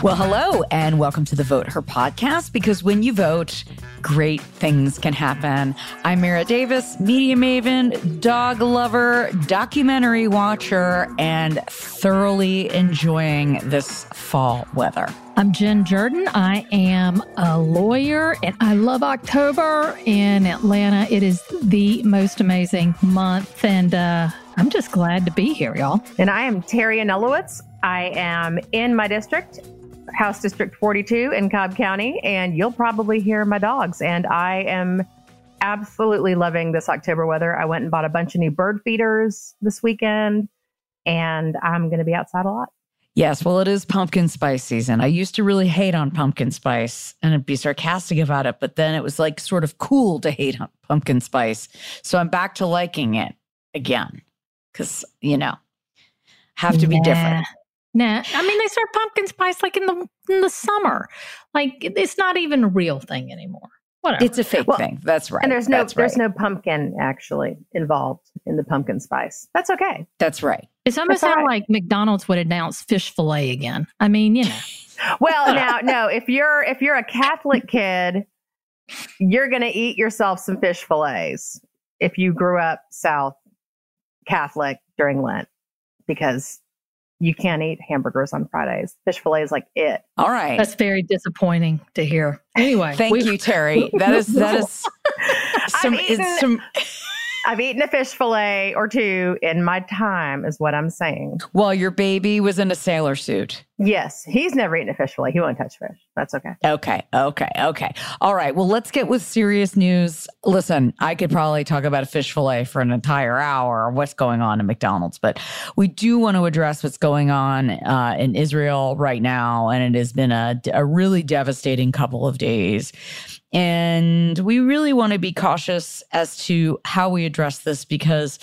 Well, hello, and welcome to the Vote Her podcast because when you vote, great things can happen. I'm Mara Davis, media maven, dog lover, documentary watcher, and thoroughly enjoying this fall weather. I'm Jen Jordan. I am a lawyer and I love October in Atlanta. It is the most amazing month, and uh, I'm just glad to be here, y'all. And I am Teri Anulewicz. I am in my district House District 42 in Cobb County, and you'll probably hear my dogs. And I am absolutely loving this October weather. I went and bought a bunch of new bird feeders this weekend, and I'm going to be outside a lot. Yes, well, it is pumpkin spice season. I used to really hate on pumpkin spice and be sarcastic about it, but then it was like sort of cool to hate on pumpkin spice. So I'm back to liking it again because, you know, have to be different. Nah, I mean they serve pumpkin spice like in the in the summer. Like it's not even a real thing anymore. Whatever. It's a fake well, thing. That's right. And there's no That's there's right. no pumpkin actually involved in the pumpkin spice. That's okay. That's right. It's almost sound right. like McDonald's would announce fish fillet again. I mean, you know. well, now no, if you're if you're a Catholic kid, you're gonna eat yourself some fish fillets if you grew up South Catholic during Lent because you can't eat hamburgers on Fridays. Fish fillet is like it. All right. That's very disappointing to hear. Anyway, thank we, you, Teri. That is that is some, eaten, some I've eaten a fish fillet or two in my time, is what I'm saying. Well, your baby was in a sailor suit. Yes, he's never eaten a fish fillet. He won't touch fish. That's okay. Okay, okay, okay. All right. Well, let's get with serious news. Listen, I could probably talk about a fish fillet for an entire hour. What's going on in McDonald's? But we do want to address what's going on uh, in Israel right now, and it has been a, a really devastating couple of days. And we really want to be cautious as to how we address this because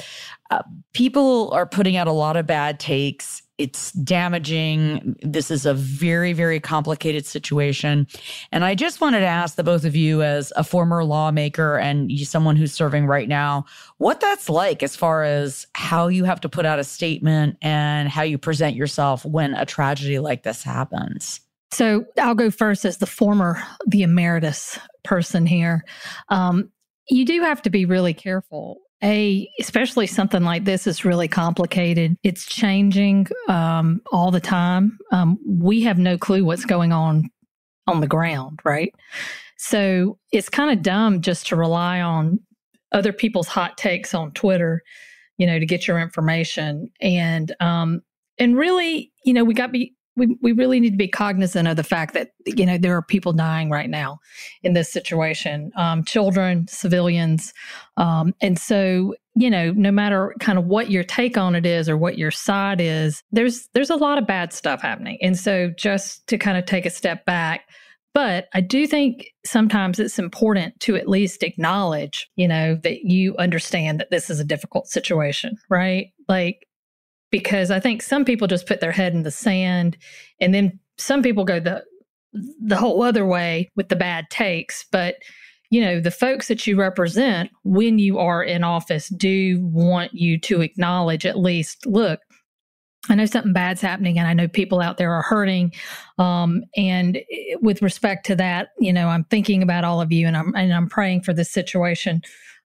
uh, people are putting out a lot of bad takes. It's damaging. This is a very, very complicated situation. And I just wanted to ask the both of you, as a former lawmaker and someone who's serving right now, what that's like as far as how you have to put out a statement and how you present yourself when a tragedy like this happens. So I'll go first as the former, the emeritus person here. Um, you do have to be really careful. A, especially something like this is really complicated. It's changing um, all the time. Um, we have no clue what's going on on the ground, right? So it's kind of dumb just to rely on other people's hot takes on Twitter, you know, to get your information. And um, and really, you know, we got be we, we really need to be cognizant of the fact that you know there are people dying right now in this situation um, children civilians um, and so you know no matter kind of what your take on it is or what your side is there's there's a lot of bad stuff happening and so just to kind of take a step back but I do think sometimes it's important to at least acknowledge, you know, that you understand that this is a difficult situation, right? Like because I think some people just put their head in the sand and then some people go the the whole other way with the bad takes but you know the folks that you represent when you are in office do want you to acknowledge at least look I know something bad's happening and I know people out there are hurting. Um, and with respect to that, you know, I'm thinking about all of you and I'm, and I'm praying for this situation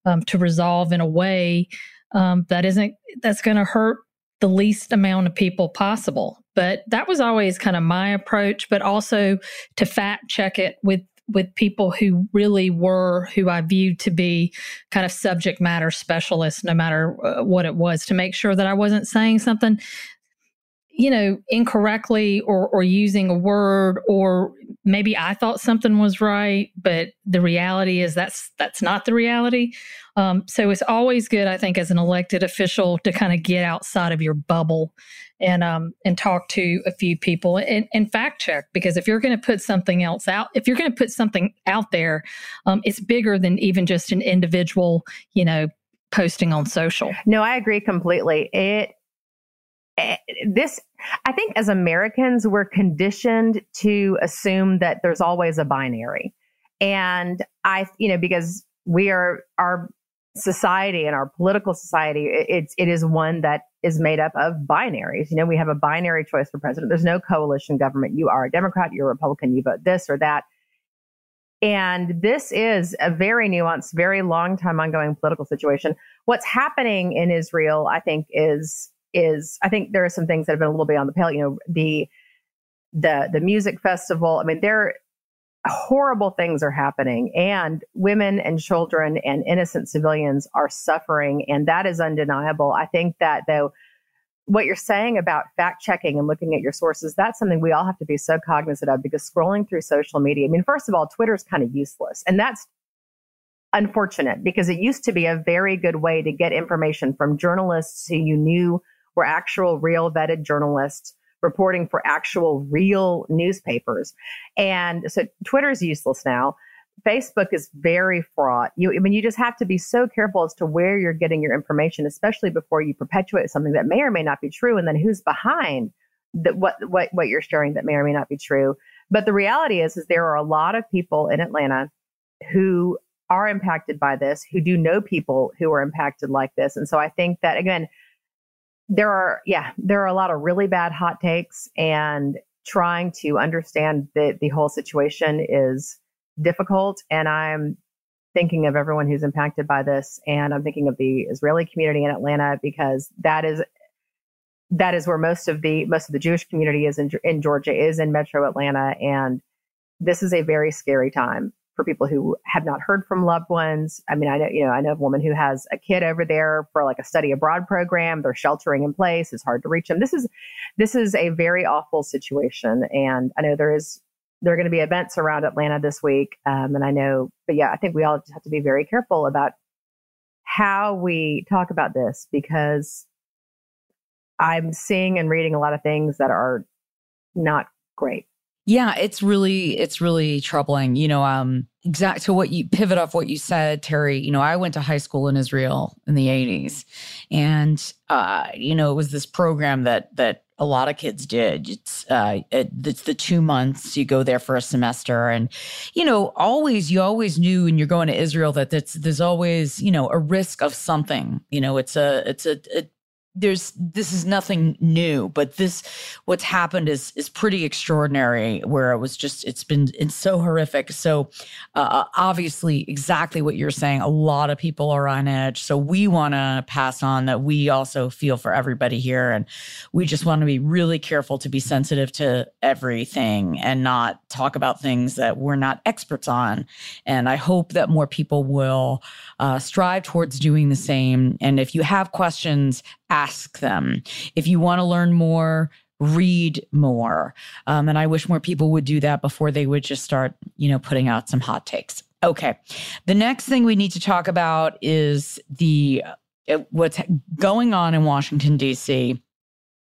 um, to resolve in a way um, that isn't, that's going to hurt the least amount of people possible. But that was always kind of my approach, but also to fact check it with with people who really were who I viewed to be kind of subject matter specialists, no matter uh, what it was, to make sure that I wasn't saying something, you know, incorrectly or or using a word or maybe I thought something was right, but the reality is that's that's not the reality. Um, so it's always good, I think, as an elected official to kind of get outside of your bubble and um, and talk to a few people and, and fact check because if you're going to put something else out, if you're going to put something out there, um, it's bigger than even just an individual, you know, posting on social. No, I agree completely. It this I think as Americans we're conditioned to assume that there's always a binary. And I you know because we are our society and our political society, it's it is one that is made up of binaries. You know, we have a binary choice for president. There's no coalition government. You are a Democrat, you're a Republican, you vote this or that. And this is a very nuanced, very long time ongoing political situation. What's happening in Israel, I think, is is I think there are some things that have been a little bit on the pale. You know, the the the music festival. I mean, there horrible things are happening, and women and children and innocent civilians are suffering, and that is undeniable. I think that though what you're saying about fact checking and looking at your sources, that's something we all have to be so cognizant of because scrolling through social media, I mean, first of all, Twitter is kind of useless. And that's unfortunate because it used to be a very good way to get information from journalists who you knew were actual, real vetted journalists reporting for actual, real newspapers. And so Twitter is useless now. Facebook is very fraught. You, I mean, you just have to be so careful as to where you're getting your information, especially before you perpetuate something that may or may not be true, and then who's behind that what what what you're sharing that may or may not be true. But the reality is, is there are a lot of people in Atlanta who are impacted by this, who do know people who are impacted like this, and so I think that again, there are yeah, there are a lot of really bad hot takes, and trying to understand the the whole situation is difficult. And I'm thinking of everyone who's impacted by this. And I'm thinking of the Israeli community in Atlanta because that is that is where most of the most of the Jewish community is in, in Georgia is in Metro Atlanta, and this is a very scary time for people who have not heard from loved ones. I mean, I know you know I know a woman who has a kid over there for like a study abroad program. They're sheltering in place. It's hard to reach them. This is this is a very awful situation, and I know there is there are going to be events around Atlanta this week. Um, and I know, but yeah, I think we all just have to be very careful about how we talk about this because I'm seeing and reading a lot of things that are not great. Yeah, it's really it's really troubling. You know, um exact to what you pivot off what you said, Teri, you know, I went to high school in Israel in the 80s. And uh, you know, it was this program that that a lot of kids did. It's uh, it, it's the two months you go there for a semester, and you know, always you always knew when you're going to Israel that that's, there's always you know a risk of something. You know, it's a it's a, a there's this is nothing new but this what's happened is is pretty extraordinary where it was just it's been it's so horrific. So uh, obviously exactly what you're saying a lot of people are on edge. So we want to pass on that we also feel for everybody here and we just want to be really careful to be sensitive to everything and not talk about things that we're not experts on. And i hope that more people will uh, strive towards doing the same. And if you have questions ask them. If you want to learn more, read more. Um, and I wish more people would do that before they would just start, you know, putting out some hot takes. Okay. The next thing we need to talk about is the uh, what's going on in Washington D.C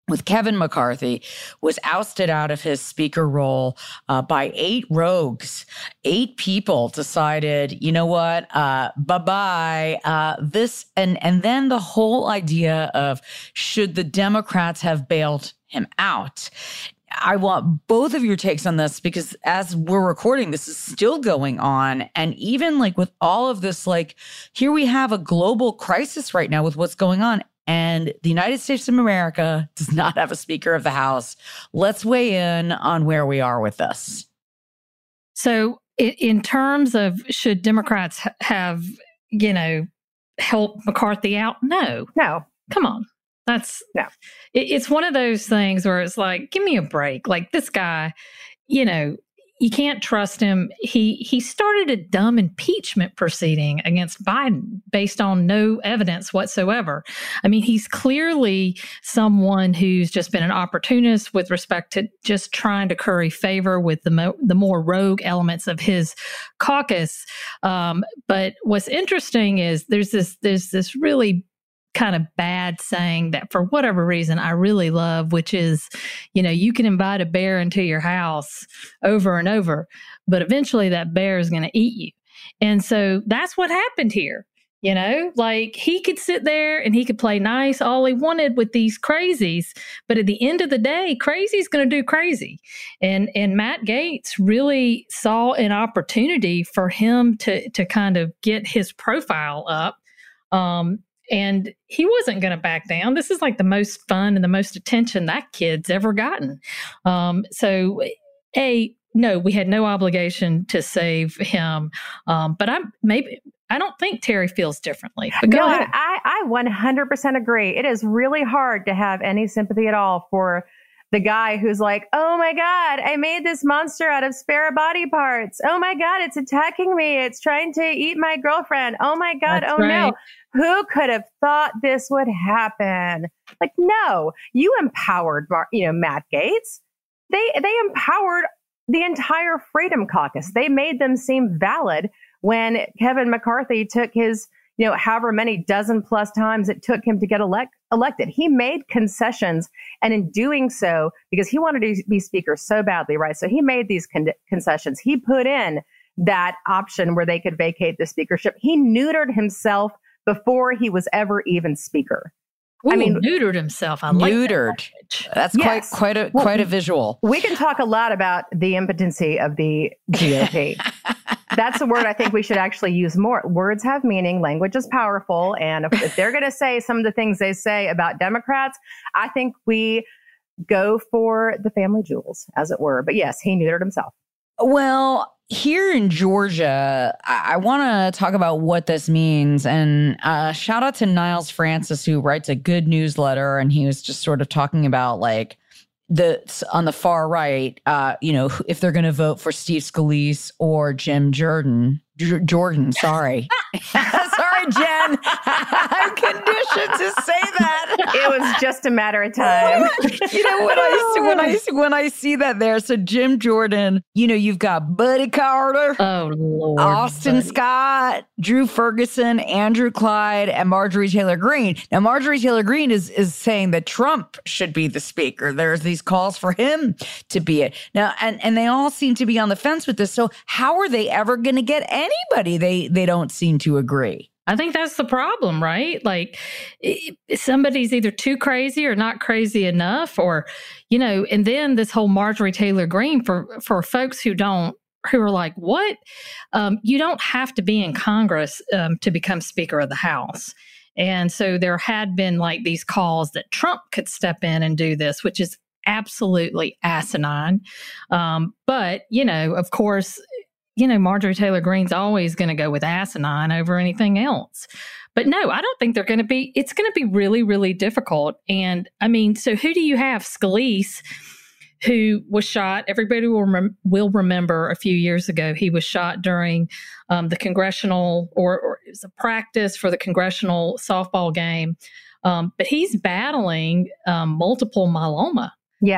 with Kevin McCarthy was ousted out of his speaker role uh, by eight rogues. Eight people decided, you know what, uh, bye bye. Uh, this and and then the whole idea of should the Democrats have bailed him out. I want both of your takes on this because as we're recording, this is still going on. And even like with all of this, like here we have a global crisis right now with what's going on. And the United States of America does not have a Speaker of the House. Let's weigh in on where we are with this. So, in terms of should Democrats have, you know, help McCarthy out? No. No. Come on. That's no. it's one of those things where it's like, give me a break. Like this guy, you know, you can't trust him. He he started a dumb impeachment proceeding against Biden based on no evidence whatsoever. I mean, he's clearly someone who's just been an opportunist with respect to just trying to curry favor with the mo- the more rogue elements of his caucus. Um, but what's interesting is there's this there's this really kind of bad saying that for whatever reason I really love, which is, you know, you can invite a bear into your house over and over, but eventually that bear is going to eat you. And so that's what happened here. You know, like he could sit there and he could play nice all he wanted with these crazies, but at the end of the day, crazy's going to do crazy. And and Matt Gaetz really saw an opportunity for him to to kind of get his profile up Um, and he wasn't going to back down. This is like the most fun and the most attention that kid's ever gotten. Um, so, a no, we had no obligation to save him. Um, but I'm maybe I don't think Teri feels differently. But go no, ahead. I, I 100% agree. It is really hard to have any sympathy at all for the guy who's like, oh my God, I made this monster out of spare body parts. Oh my God, it's attacking me. It's trying to eat my girlfriend. Oh my God, That's oh right. no. Who could have thought this would happen? Like, no, you empowered, you know, Matt Gaetz. They, they empowered the entire Freedom Caucus. They made them seem valid when Kevin McCarthy took his, you know, however many dozen plus times it took him to get elect, elected. He made concessions. And in doing so, because he wanted to be speaker so badly, right? So he made these con- concessions. He put in that option where they could vacate the speakership. He neutered himself before he was ever even speaker. Ooh, I mean- neutered himself. I like that Neutered. language. That's Yes. quite quite a Well, quite a visual. We can talk a lot about the impotency of the GOP. That's a word I think we should actually use more. Words have meaning, language is powerful. And if, if they're going to say some of the things they say about Democrats, I think we go for the family jewels, as it were. But yes, he neutered himself. Well, here in Georgia, I, I want to talk about what this means. And uh, shout out to Niles Francis, who writes a good newsletter. And he was just sort of talking about like the on the far right, uh, you know, if they're going to vote for Steve Scalise or Jim Jordan. J- Jordan, sorry. sorry, Jen. I'm conditioned to say that. It was just a matter of time. you know when I see, when I see, when I see that there, so Jim Jordan, you know, you've got Buddy Carter, Oh Lord, Austin buddy. Scott, Drew Ferguson, Andrew Clyde, and Marjorie Taylor Greene. Now, Marjorie Taylor Greene is is saying that Trump should be the speaker. There's these calls for him to be it now, and and they all seem to be on the fence with this. So how are they ever going to get anybody? They they don't seem to agree. I think that's the problem, right? Like somebody's either too crazy or not crazy enough, or you know. And then this whole Marjorie Taylor Greene for for folks who don't who are like, what? Um, you don't have to be in Congress um, to become Speaker of the House. And so there had been like these calls that Trump could step in and do this, which is absolutely asinine. Um, but, you know, of course, you know, Marjorie Taylor Greene's always going to go with asinine over anything else. But no, I don't think they're going to be, it's going to be really, really difficult. And I mean, so who do you have? Scalise, who was shot. Everybody will, rem- will remember a few years ago, he was shot during um, the congressional, or, or it was a practice for the congressional softball game. Um, but he's battling um, multiple myeloma.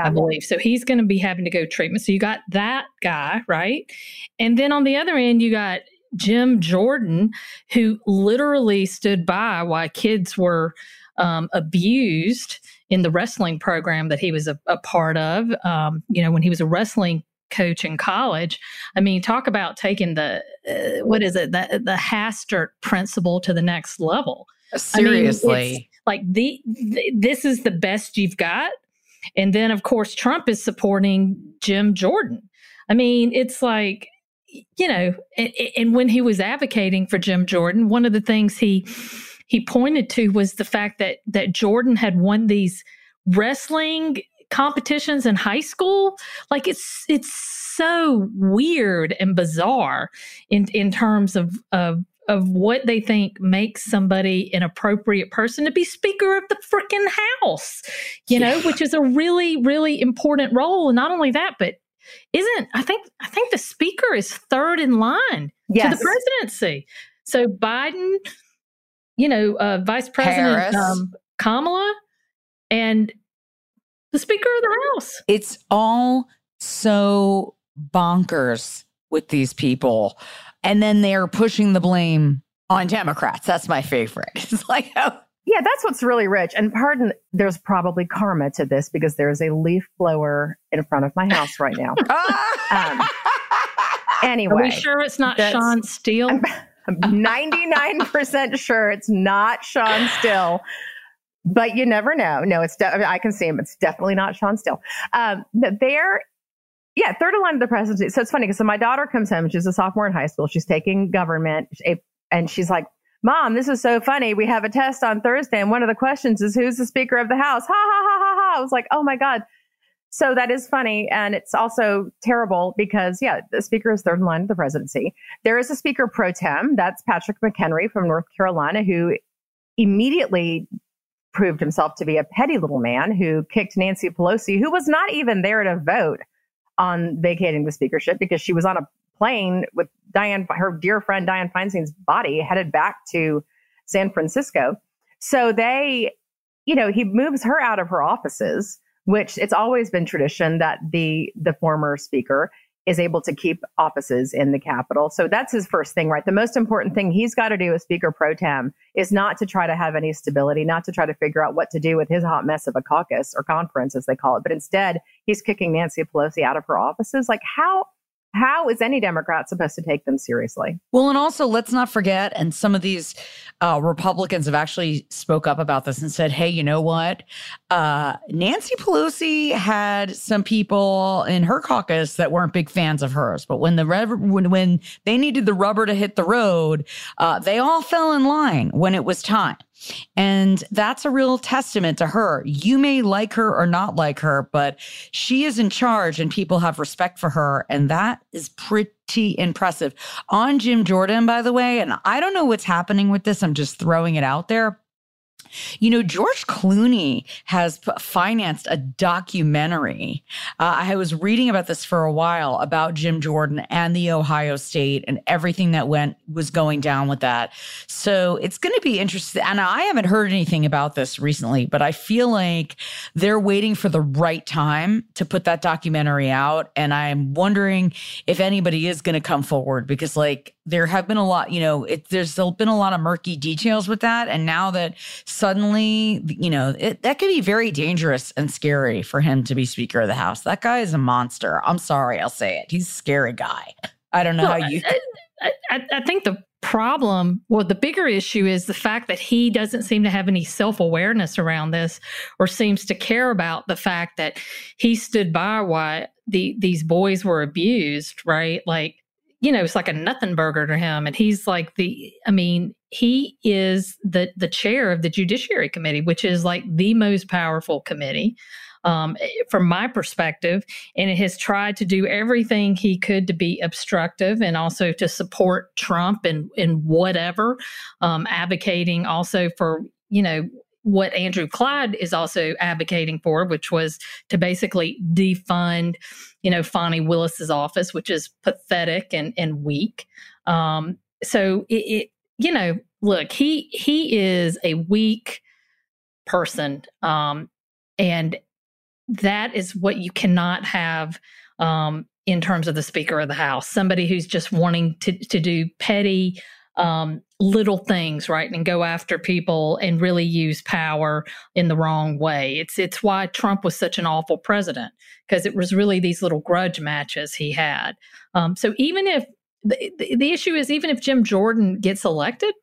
I believe. So he's going to be having to go treatment. So you got that guy, right? And then on the other end, you got Jim Jordan, who literally stood by while kids were um, abused in the wrestling program that he was a, a part of. Um, you know, when he was a wrestling coach in college. I mean, talk about taking the uh, what is it the the Hastert principle to the next level. I mean, Seriously. like the, th- this is the best you've got and then of course trump is supporting jim jordan. I mean it's like you know and, and when he was advocating for jim jordan one of the things he he pointed to was the fact that that jordan had won these wrestling competitions in high school. Like it's it's so weird and bizarre in in terms of of of what they think makes somebody an appropriate person to be speaker of the freaking house you know Yeah. which is a really really important role and not only that but isn't i think i think the speaker is third in line Yes. to the presidency so biden you know uh, vice president um, kamala and the speaker of the house it's all so bonkers with these people. And then they're pushing the blame on Democrats. That's my favorite. It's like, oh, Yeah, that's what's really rich. And pardon, there's probably karma to this because there's a leaf blower in front of my house right now. Um, Anyway, are we sure it's not Shawn Still I'm 99% sure it's not Shawn Still, but you never know. No, it's de- I can see him. It's definitely not Shawn Still. Um, no, they're yeah, third in line of the presidency. So it's funny because so my daughter comes home. She's a sophomore in high school. She's taking government, and she's like, Mom, this is so funny. We have a test on Thursday, and one of the questions is who's the Speaker of the House? Ha ha ha ha ha. I was like, oh my God. So that is funny. And it's also terrible because, yeah, the Speaker is third in line of the presidency. There is a Speaker pro tem. That's Patrick McHenry from North Carolina, who immediately proved himself to be a petty little man who kicked Nancy Pelosi, who was not even there to vote on vacating the speakership because she was on a plane with Diane, her dear friend Dianne Feinstein's body headed back to San Francisco. So they, you know, he moves her out of her offices, which it's always been tradition that the the former speaker is able to keep offices in the Capitol. So that's his first thing, right? The most important thing he's got to do as Speaker pro tem is not to try to have any stability, not to try to figure out what to do with his hot mess of a caucus or conference, as they call it, but instead he's kicking Nancy Pelosi out of her offices. Like, how how is any Democrat supposed to take them seriously? Well, and also let's not forget, and some of these uh, Republicans have actually spoke up about this and said, "Hey, you know what? Uh, Nancy Pelosi had some people in her caucus that weren't big fans of hers, but when the rev- when when they needed the rubber to hit the road, uh, they all fell in line when it was time." And that's a real testament to her. You may like her or not like her, but she is in charge and people have respect for her. And that is pretty impressive. On Jim Jordan, by the way, and I don't know what's happening with this, I'm just throwing it out there. You know, George Clooney has financed a documentary. Uh, I was reading about this for a while about Jim Jordan and the Ohio State and everything that went was going down with that. So it's going to be interesting. And I haven't heard anything about this recently, but I feel like they're waiting for the right time to put that documentary out. And I'm wondering if anybody is going to come forward because, like, there have been a lot, you know, it, there's been a lot of murky details with that. And now that suddenly, you know, it, that could be very dangerous and scary for him to be Speaker of the House. That guy is a monster. I'm sorry, I'll say it. He's a scary guy. I don't know well, how you. I, I, I think the problem, well, the bigger issue is the fact that he doesn't seem to have any self awareness around this or seems to care about the fact that he stood by while the, these boys were abused, right? Like, you know, it's like a nothing burger to him. And he's like the, I mean, he is the the chair of the Judiciary Committee, which is like the most powerful committee. Um, from my perspective, and it has tried to do everything he could to be obstructive and also to support Trump and in whatever, um, advocating also for you know what Andrew Clyde is also advocating for, which was to basically defund, you know, Fani Willis's office, which is pathetic and and weak. Um, so it, it, you know, look, he he is a weak person, um, and that is what you cannot have um, in terms of the Speaker of the House. Somebody who's just wanting to to do petty um, little things, right, and go after people and really use power in the wrong way. It's it's why Trump was such an awful president because it was really these little grudge matches he had. Um, so even if the, the, the issue is, even if Jim Jordan gets elected,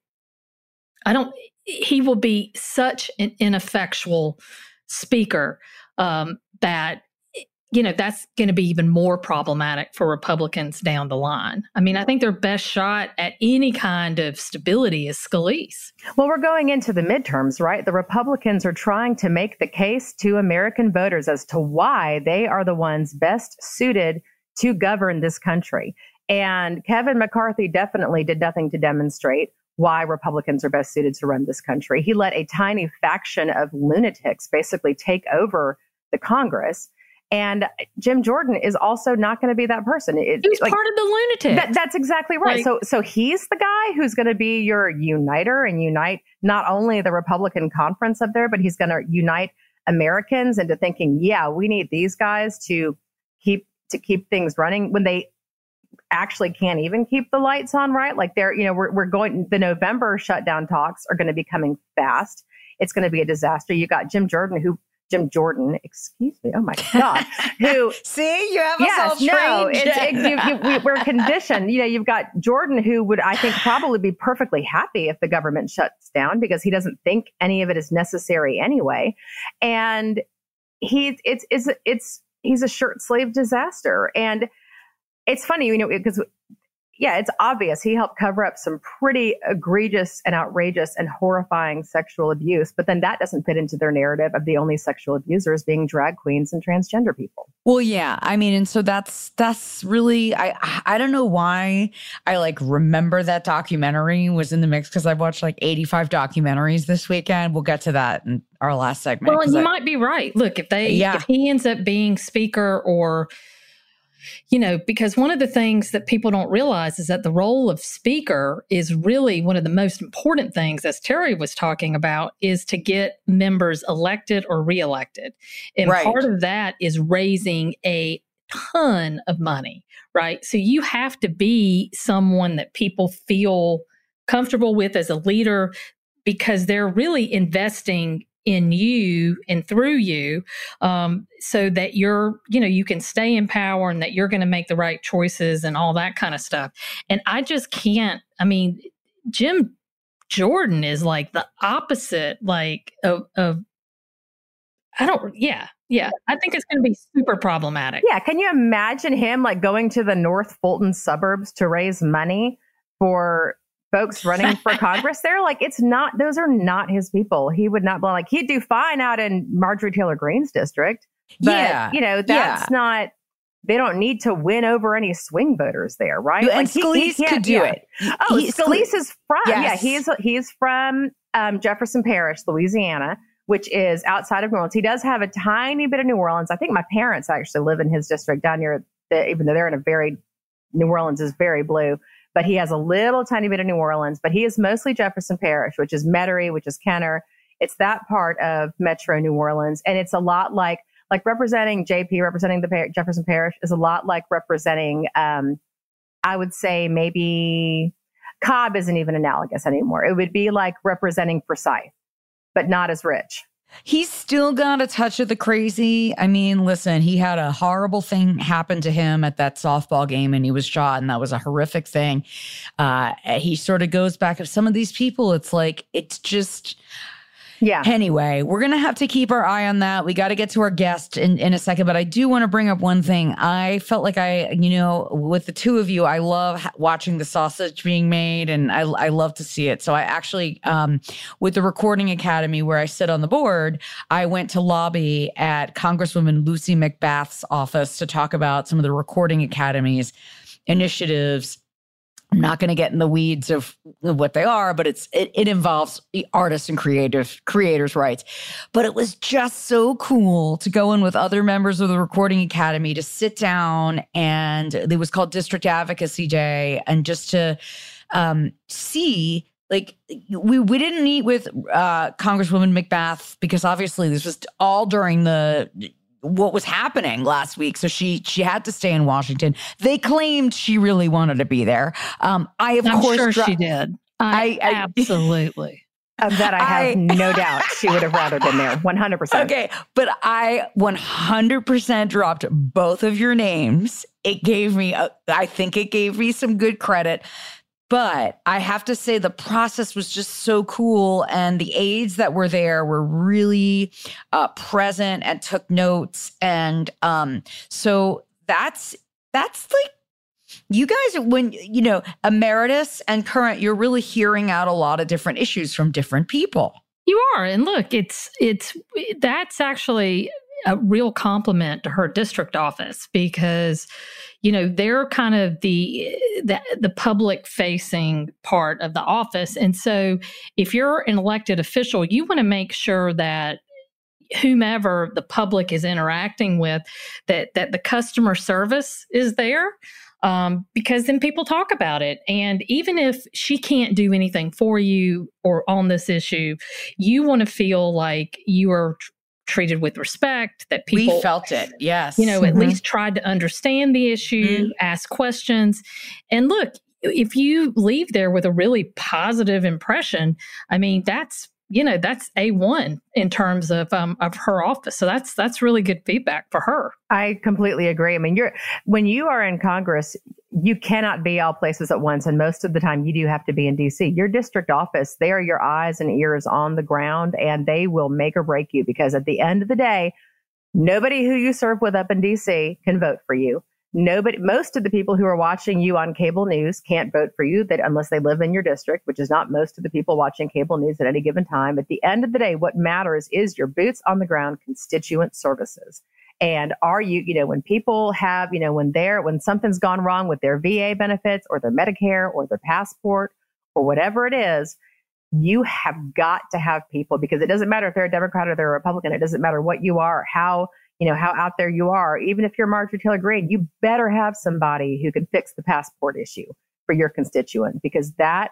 I don't. He will be such an ineffectual speaker um, that you know, that's going to be even more problematic for Republicans down the line. I mean, I think their best shot at any kind of stability is Scalise. Well, we're going into the midterms, right? The Republicans are trying to make the case to American voters as to why they are the ones best suited to govern this country. And Kevin McCarthy definitely did nothing to demonstrate why Republicans are best suited to run this country. He let a tiny faction of lunatics basically take over the Congress and Jim Jordan is also not going to be that person. It, he's like, part of the lunatic. That, that's exactly right. Like, so, so he's the guy who's going to be your uniter and unite not only the Republican conference up there, but he's going to unite Americans into thinking, yeah, we need these guys to keep to keep things running when they actually can't even keep the lights on right. Like they're, you know, we're we're going the November shutdown talks are going to be coming fast. It's going to be a disaster. You got Jim Jordan who Jim Jordan, excuse me, oh my God, who see you have yes, us all no, it's, it, you, you, we, we're conditioned. You know, you've got Jordan, who would I think probably be perfectly happy if the government shuts down because he doesn't think any of it is necessary anyway, and he's it's it's it's he's a shirt sleeve disaster, and it's funny, you know, because yeah, it's obvious he helped cover up some pretty egregious and outrageous and horrifying sexual abuse, but then that doesn't fit into their narrative of the only sexual abusers being drag queens and transgender people. Well, yeah, I mean, and so that's that's really I I don't know why I like remember that documentary was in the mix because I've watched like 85 documentaries this weekend. We'll get to that in our last segment. Well, you I, might be right. Look, if they yeah. if he ends up being speaker or you know, because one of the things that people don't realize is that the role of speaker is really one of the most important things, as Terry was talking about, is to get members elected or reelected. And right. part of that is raising a ton of money, right? So you have to be someone that people feel comfortable with as a leader because they're really investing in you and through you um, so that you're you know you can stay in power and that you're going to make the right choices and all that kind of stuff. And i just can't i mean jim jordan is like the opposite like of, of i don't yeah yeah i think it's going to be super problematic. Yeah can you imagine him like going to the north fulton suburbs to raise money for folks running for Congress there. Like it's not, those are not his people. He would not, blow like he'd do fine out in Marjorie Taylor Greene's district. But, yeah. you know, that's yeah. not, they don't need to win over any swing voters there, right? And like Scalise he, he could do yeah. it. Oh, he, Scalise is from, yes. yeah, he's, he's from um, Jefferson Parish, Louisiana, which is outside of New Orleans. He does have a tiny bit of New Orleans. I think my parents actually live in his district down near the, even though they're in a very, New Orleans is very blue but he has a little tiny bit of New Orleans, but he is mostly Jefferson Parish, which is Metairie, which is Kenner. It's that part of Metro New Orleans. And it's a lot like, like representing JP, representing the Par- Jefferson Parish is a lot like representing, um, I would say maybe Cobb isn't even analogous anymore. It would be like representing Forsyth, but not as rich. He's still got a touch of the crazy. I mean, listen, he had a horrible thing happen to him at that softball game and he was shot, and that was a horrific thing. Uh, he sort of goes back some of these people. It's like, it's just, yeah. Anyway, we're going to have to keep our eye on that. We got to get to our guest in, in a second, but I do want to bring up one thing. I felt like I, you know, with the two of you, I love watching the sausage being made and I, I love to see it. So I actually, um, with the Recording Academy where I sit on the board, I went to lobby at Congresswoman Lucy McBath's office to talk about some of the Recording Academy's initiatives I'm not going to get in the weeds of what they are, but it's it, it involves artists and creative creators' rights. But it was just so cool to go in with other members of the Recording Academy to sit down and it was called District Advocacy Day, and just to um, see like we we didn't meet with uh, Congresswoman McBath because obviously this was all during the what was happening last week. So she she had to stay in Washington. They claimed she really wanted to be there. Um, I of I'm course sure dro- she did. I, I, I absolutely. Of that, I have I, no doubt she would have rather been there, 100%. Okay, but I 100% dropped both of your names. It gave me, a, I think it gave me some good credit but I have to say, the process was just so cool. And the aides that were there were really uh, present and took notes. And um, so that's, that's like, you guys, when, you know, emeritus and current, you're really hearing out a lot of different issues from different people. You are. And look, it's, it's, that's actually a real compliment to her district office because you know they're kind of the the, the public facing part of the office and so if you're an elected official you want to make sure that whomever the public is interacting with that that the customer service is there um, because then people talk about it. And even if she can't do anything for you or on this issue, you want to feel like you are treated with respect, that people we felt it. Yes. You know, mm-hmm. at least tried to understand the issue, mm-hmm. ask questions. And look, if you leave there with a really positive impression, I mean, that's you know that's a one in terms of um, of her office. So that's that's really good feedback for her. I completely agree. I mean, you're when you are in Congress, you cannot be all places at once, and most of the time you do have to be in DC. Your district office, they are your eyes and ears on the ground, and they will make or break you because at the end of the day, nobody who you serve with up in DC can vote for you. nobody most of the people who are watching you on cable news can't vote for you that unless they live in your district which is not most of the people watching cable news at any given time at the end of the day what matters is your boots on the ground constituent services and are you you know when people have you know when they're when something's gone wrong with their va benefits or their medicare or their passport or whatever it is you have got to have people because it doesn't matter if they're a democrat or they're a republican it doesn't matter what you are how you know, how out there you are. Even if you're Marjorie Taylor Greene, you better have somebody who can fix the passport issue for your constituent because that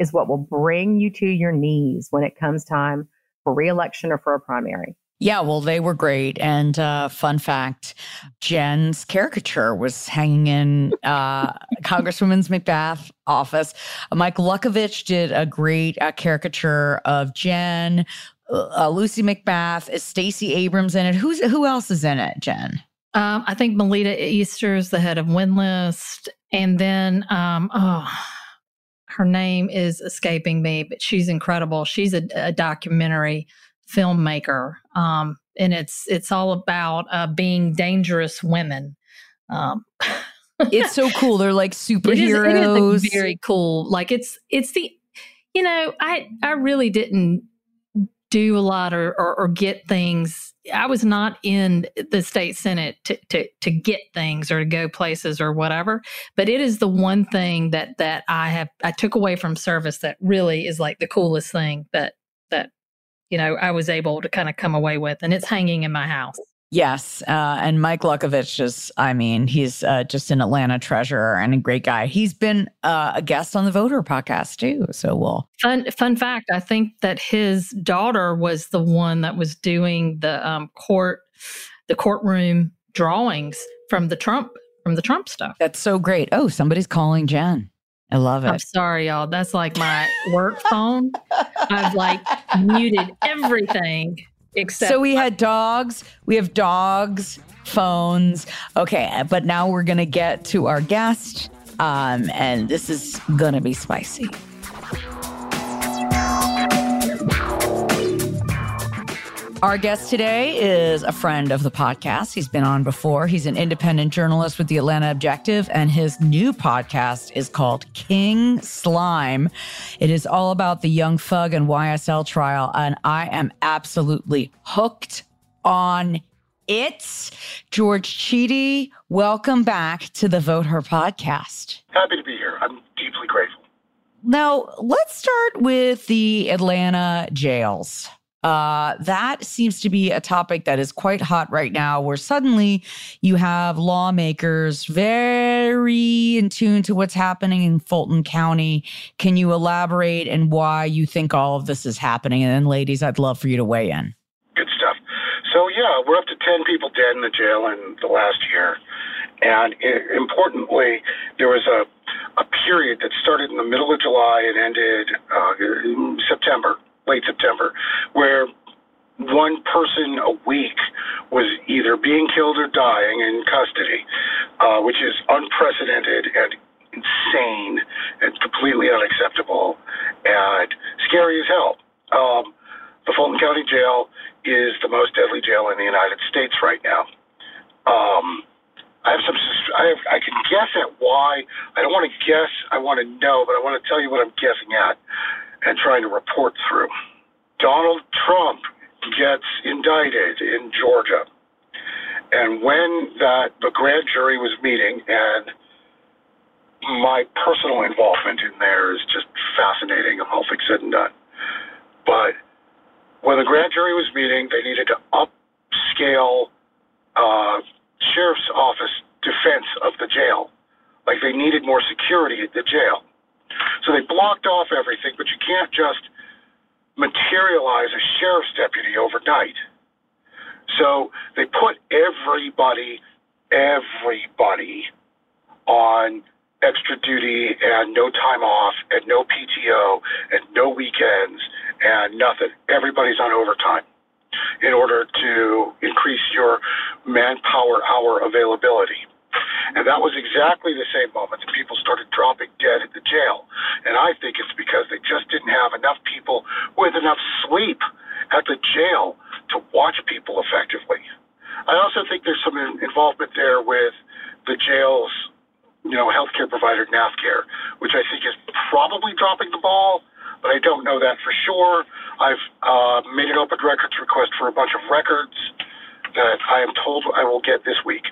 is what will bring you to your knees when it comes time for reelection or for a primary. Yeah, well, they were great. And uh, fun fact Jen's caricature was hanging in uh, Congresswoman's McBath office. Mike Luckovich did a great uh, caricature of Jen uh, Lucy McBath. Is Stacey Abrams in it? Who's who else is in it, Jen? Um, I think Melita Easter is the head of WIN List, and then um, oh, her name is escaping me, but she's incredible. She's a, a documentary filmmaker, um, and it's it's all about uh, being dangerous women. Um, it's so cool. They're like superheroes. It is, it is very cool. Like it's it's the you know I I really didn't do a lot or, or, or, get things. I was not in the state senate to, to, to get things or to go places or whatever. But it is the one thing that that I have I took away from service that really is like the coolest thing that that you know I was able to kind of come away with, and it's hanging in my house. Yes. Uh, and Mike Luckovich is, I mean, he's uh, just an Atlanta treasure and a great guy. He's been uh, a guest on the Vote Her podcast too. So we'll. Fun, fun fact I think that his daughter was the one that was doing the um, court, the courtroom drawings from the Trump, from the Trump stuff. That's so great. Oh, somebody's calling Jen. I love it. I'm sorry, y'all. That's like my work phone. I've like muted everything. Except so we had dogs, we have dogs, phones. Okay, but now we're gonna get to our guest, um, and this is gonna be spicy. Our guest today is a friend of the podcast. He's been on before. He's an independent journalist with the Atlanta Objective, and his new podcast is called King Slime. It is all about the Young Thug and YSL trial, and I am absolutely hooked on it. George Chidi, welcome back to the Vote Her podcast. Happy to be here. I'm deeply grateful. Now, let's start with the Atlanta jails. Uh, that seems to be a topic that is quite hot right now, where suddenly you have lawmakers very in tune to what's happening in Fulton County. Can you elaborate and why you think all of this is happening? And then, ladies, I'd love for you to weigh in. Good stuff. So, yeah, we're up to 10 people dead in the jail in the last year. And importantly, there was a, a period that started in the middle of July and ended uh, September late September, where one person a week was either being killed or dying in custody, uh, which is unprecedented and insane and completely unacceptable and scary as hell. Um, the Fulton County Jail is the most deadly jail in the United States right now. Um, I have some. I have. I can guess at why. I don't want to guess. I want to know, but I want to tell you what I'm guessing at and trying to report through. Donald Trump gets indicted in Georgia. And when that the grand jury was meeting and my personal involvement in there is just fascinating, all things said and done. But when the grand jury was meeting, they needed to upscale uh, sheriff's office defense of the jail. Like they needed more security at the jail. So they blocked off everything, but you can't just materialize a sheriff's deputy overnight. So they put everybody, everybody on extra duty and no time off and no PTO and no weekends and nothing. Everybody's on overtime in order to increase your manpower hour availability. And that was exactly the same moment that people started dropping dead at the jail. And I think it's because they just didn't have enough people with enough sleep at the jail to watch people effectively. I also think there's some involvement there with the jail's, you know, healthcare provider, NaphCare, which I think is probably dropping the ball, but I don't know that for sure. I've uh, made an open records request for a bunch of records that I am told I will get this week.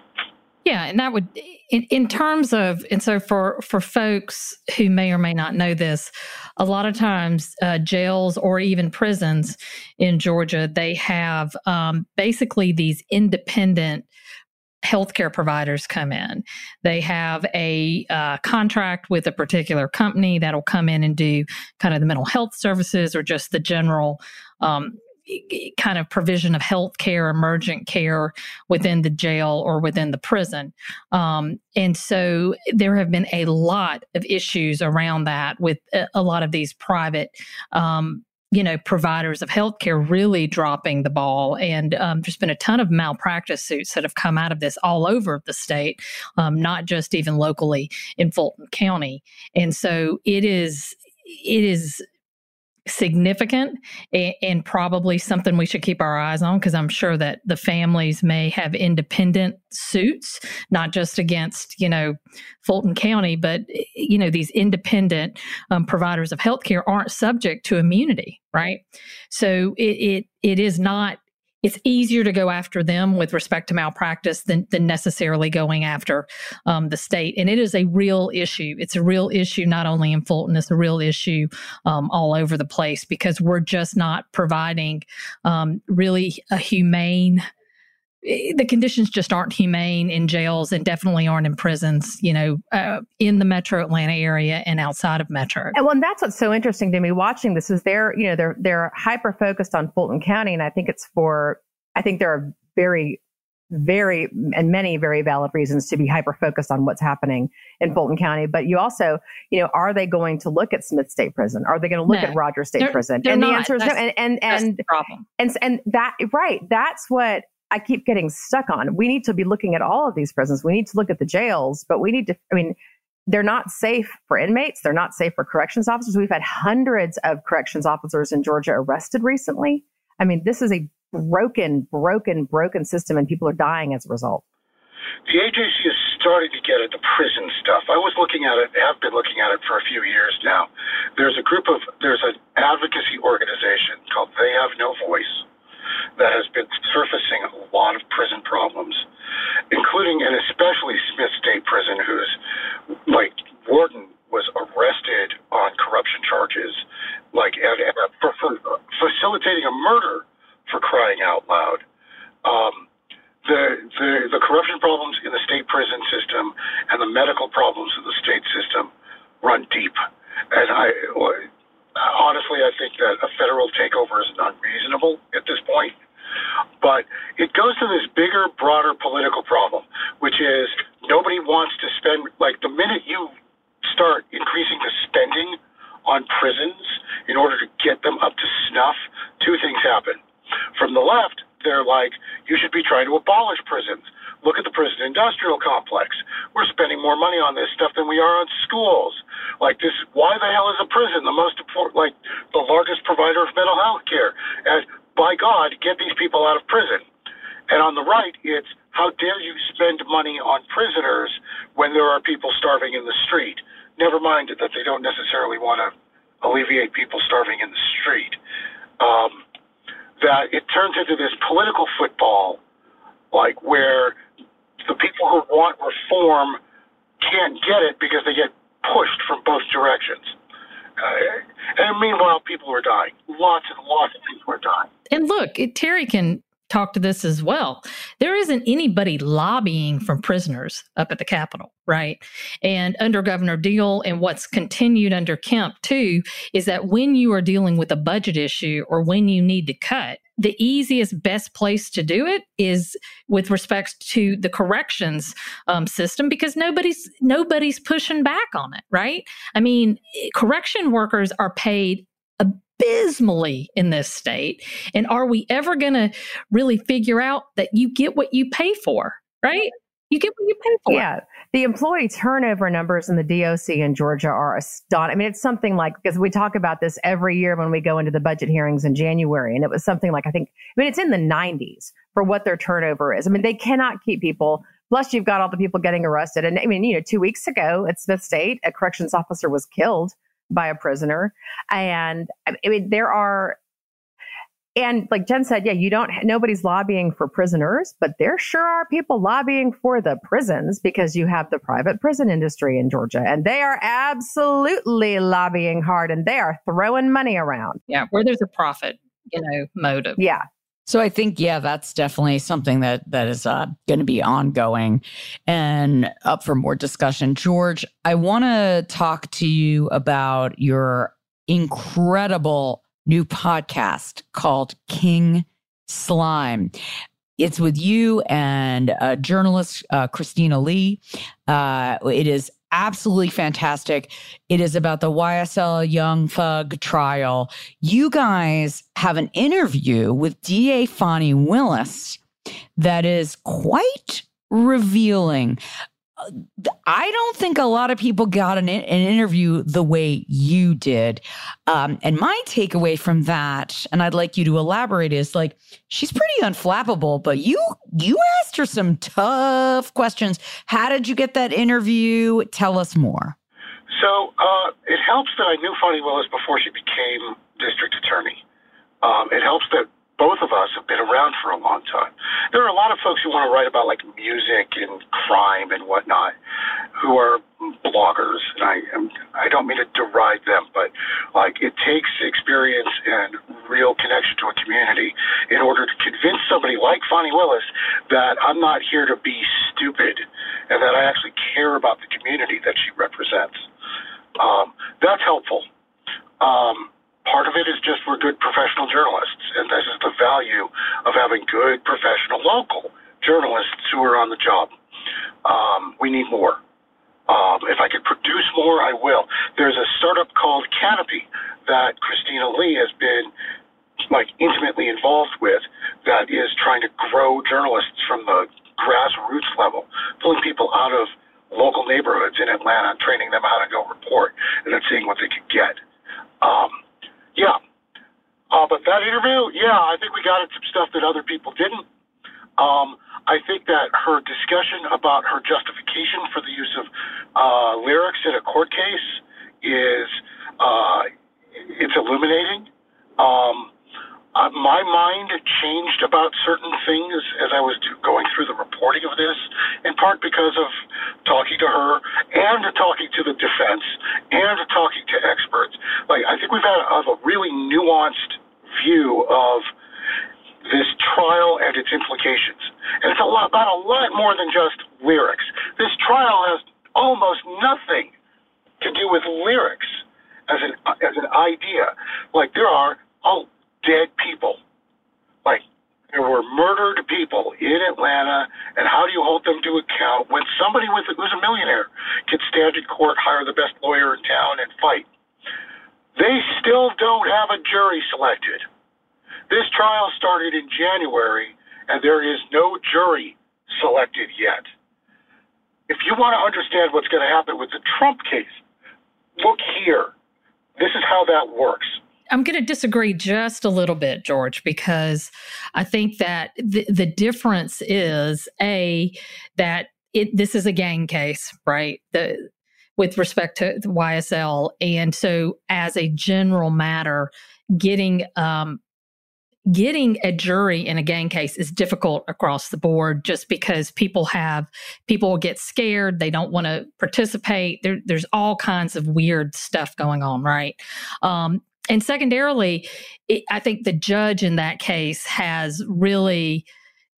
Yeah, and that would, in, in, terms of, and so for for folks who may or may not know this, a lot of times uh, jails or even prisons in Georgia they have um, basically these independent healthcare providers come in. They have a uh, contract with a particular company that'll come in and do kind of the mental health services or just the general um, kind of provision of health care, emergent care within the jail or within the prison. Um, and so there have been a lot of issues around that with a, lot of these private um, you know, providers of healthcare really dropping the ball. And um, there's been a ton of malpractice suits that have come out of this all over the state, um, not just even locally in Fulton County. And so it is, it is significant and, probably something we should keep our eyes on because I'm sure that the families may have independent suits, not just against, you know, Fulton County, but, you know, these independent um, providers of healthcare aren't subject to immunity, right? So it, it, it is not it's easier to go after them with respect to malpractice than, than necessarily going after um, the state. And it is a real issue. It's a real issue, not only in Fulton, it's a real issue um, all over the place because we're just not providing um, really a humane the conditions just aren't humane in jails and definitely aren't in prisons, you know, uh, in the metro Atlanta area and outside of metro. And well, and that's what's so interesting to me watching this is they're, you know, they're, they're hyper focused on Fulton County. And I think it's for, I think there are very, very, and many very valid reasons to be hyper focused on what's happening in Fulton County. But you also, you know, are they going to look at Smith State Prison? Are they going to look no, at Rogers State they're, Prison? They're and not. the answer is that's, no. And, and, and, problem. And, and that, right. That's what, I keep getting stuck on. We need to be looking at all of these prisons. We need to look at the jails, but we need to, I mean, they're not safe for inmates. They're not safe for corrections officers. We've had hundreds of corrections officers in Georgia arrested recently. I mean, this is a broken, broken, broken system, and people are dying as a result. The AJC is starting to get at the prison stuff. I was looking at it, have been looking at it for a few years now. There's a group of, there's an advocacy organization called They Have No Voice that has been surfacing a lot of prison problems, including and especially Smith State Prison, whose like warden was arrested on corruption charges, like and, and, uh, for, for facilitating a murder for crying out loud. Um, the, the the corruption problems in the state prison system and the medical problems in the state system run deep, and I honestly, I think that a federal takeover is unreasonable at this point. But it goes to this bigger, broader political problem, which is nobody wants to spend, like, the minute you start increasing the spending on prisons in order to get them up to snuff, two things happen. From the left, they're like, you should be trying to abolish prisons. Look at the prison industrial complex. We're spending more money on this stuff than we are on schools. Like this, why the hell is a prison the most important, like the largest provider of mental health care? And by God, get these people out of prison. And on the right, it's how dare you spend money on prisoners when there are people starving in the street? Never mind that they don't necessarily want to alleviate people starving in the street. Um, that it turns into this political football, like where the people who want reform can't get it because they get pushed from both directions. Uh, and meanwhile, people are dying. Lots and lots of people are dying. And look, Teri can talk to this as well. There isn't anybody lobbying from prisoners up at the Capitol, right? And under Governor Deal and what's continued under Kemp too is that when you are dealing with a budget issue or when you need to cut, the easiest, best place to do it is with respect to the corrections um, system because nobody's nobody's pushing back on it, right? I mean, correction workers are paid abysmally in this state, and are we ever going to really figure out that you get what you pay for, right? You get what you pay for. Yeah. The employee turnover numbers in the DOC in Georgia are astonishing. I mean, it's something like, because we talk about this every year when we go into the budget hearings in January, and it was something like, I think, I mean, it's in the 90s for what their turnover is. I mean, they cannot keep people Plus, you've got all the people getting arrested. And I mean, you know, two weeks ago at Smith State, a corrections officer was killed by a prisoner. And I mean, there are and like Jen said, yeah, you don't, nobody's lobbying for prisoners, but there sure are people lobbying for the prisons because you have the private prison industry in Georgia and they are absolutely lobbying hard and they are throwing money around. Yeah, where there's a profit, you know, motive. Yeah. So I think, yeah, that's definitely something that that is uh, going to be ongoing and up for more discussion. George, I want to talk to you about your incredible new podcast called King Slime. It's with you and uh, journalist uh, Christina Lee. Uh, it is absolutely fantastic. It is about the YSL Young Thug trial. You guys have an interview with DA Fani Willis that is quite revealing. I don't think a lot of people got an, an interview the way you did. Um, and my takeaway from that, and I'd like you to elaborate, is like she's pretty unflappable, but you you asked her some tough questions. How did you get that interview? Tell us more. So uh, it helps that I knew Fani Willis before she became district attorney. Um, it helps that both of us have been around for a long time. There are a lot of folks who want to write about like music and crime and whatnot, who are bloggers, and I I don't mean to deride them, but like it takes experience and real connection to a community in order to convince somebody like Fani Willis that I'm not here to be stupid and that I actually care about the community that she represents. Um, that's helpful. Um, Part of it is just we're good professional journalists, and this is the value of having good professional local journalists who are on the job. Um, we need more. Um, if I could produce more, I will. There's a startup called Canopy that Christina Lee has been like intimately involved with that is trying to grow journalists from the grassroots level, pulling people out of local neighborhoods in Atlanta, training them how to go report, and then seeing what they could get. Um, yeah. Uh, but that interview, yeah, I think we got at some stuff that other people didn't. Um, I think that her discussion about her justification for the use of uh, lyrics in a court case is uh, it's illuminating. Um, uh, my mind changed about certain things as I was going through the reporting of this, in part because of talking to her and talking to the defense and talking to experts. I think we've had a, a really nuanced view of this trial and its implications. And it's a lot, about a lot more than just lyrics. This trial has almost nothing to do with lyrics as an as an idea. Like there are oh, dead people. Like there were murdered people in Atlanta, and how do you hold them to account when somebody with who's a millionaire can stand in court, hire the best lawyer in town, and fight? They still don't have a jury selected. This trial started in January, and there is no jury selected yet. If you want to understand what's going to happen with the Trump case, look here. This is how that works. I'm going to disagree just a little bit, George, because I think that the, the difference is a that it this is a gang case, right? The with respect to the YSL, and so as a general matter, getting um, getting a jury in a gang case is difficult across the board just because people have people get scared they don't want to participate. There, there's all kinds of weird stuff going on right? Um, and secondarily, it, I think the judge in that case has really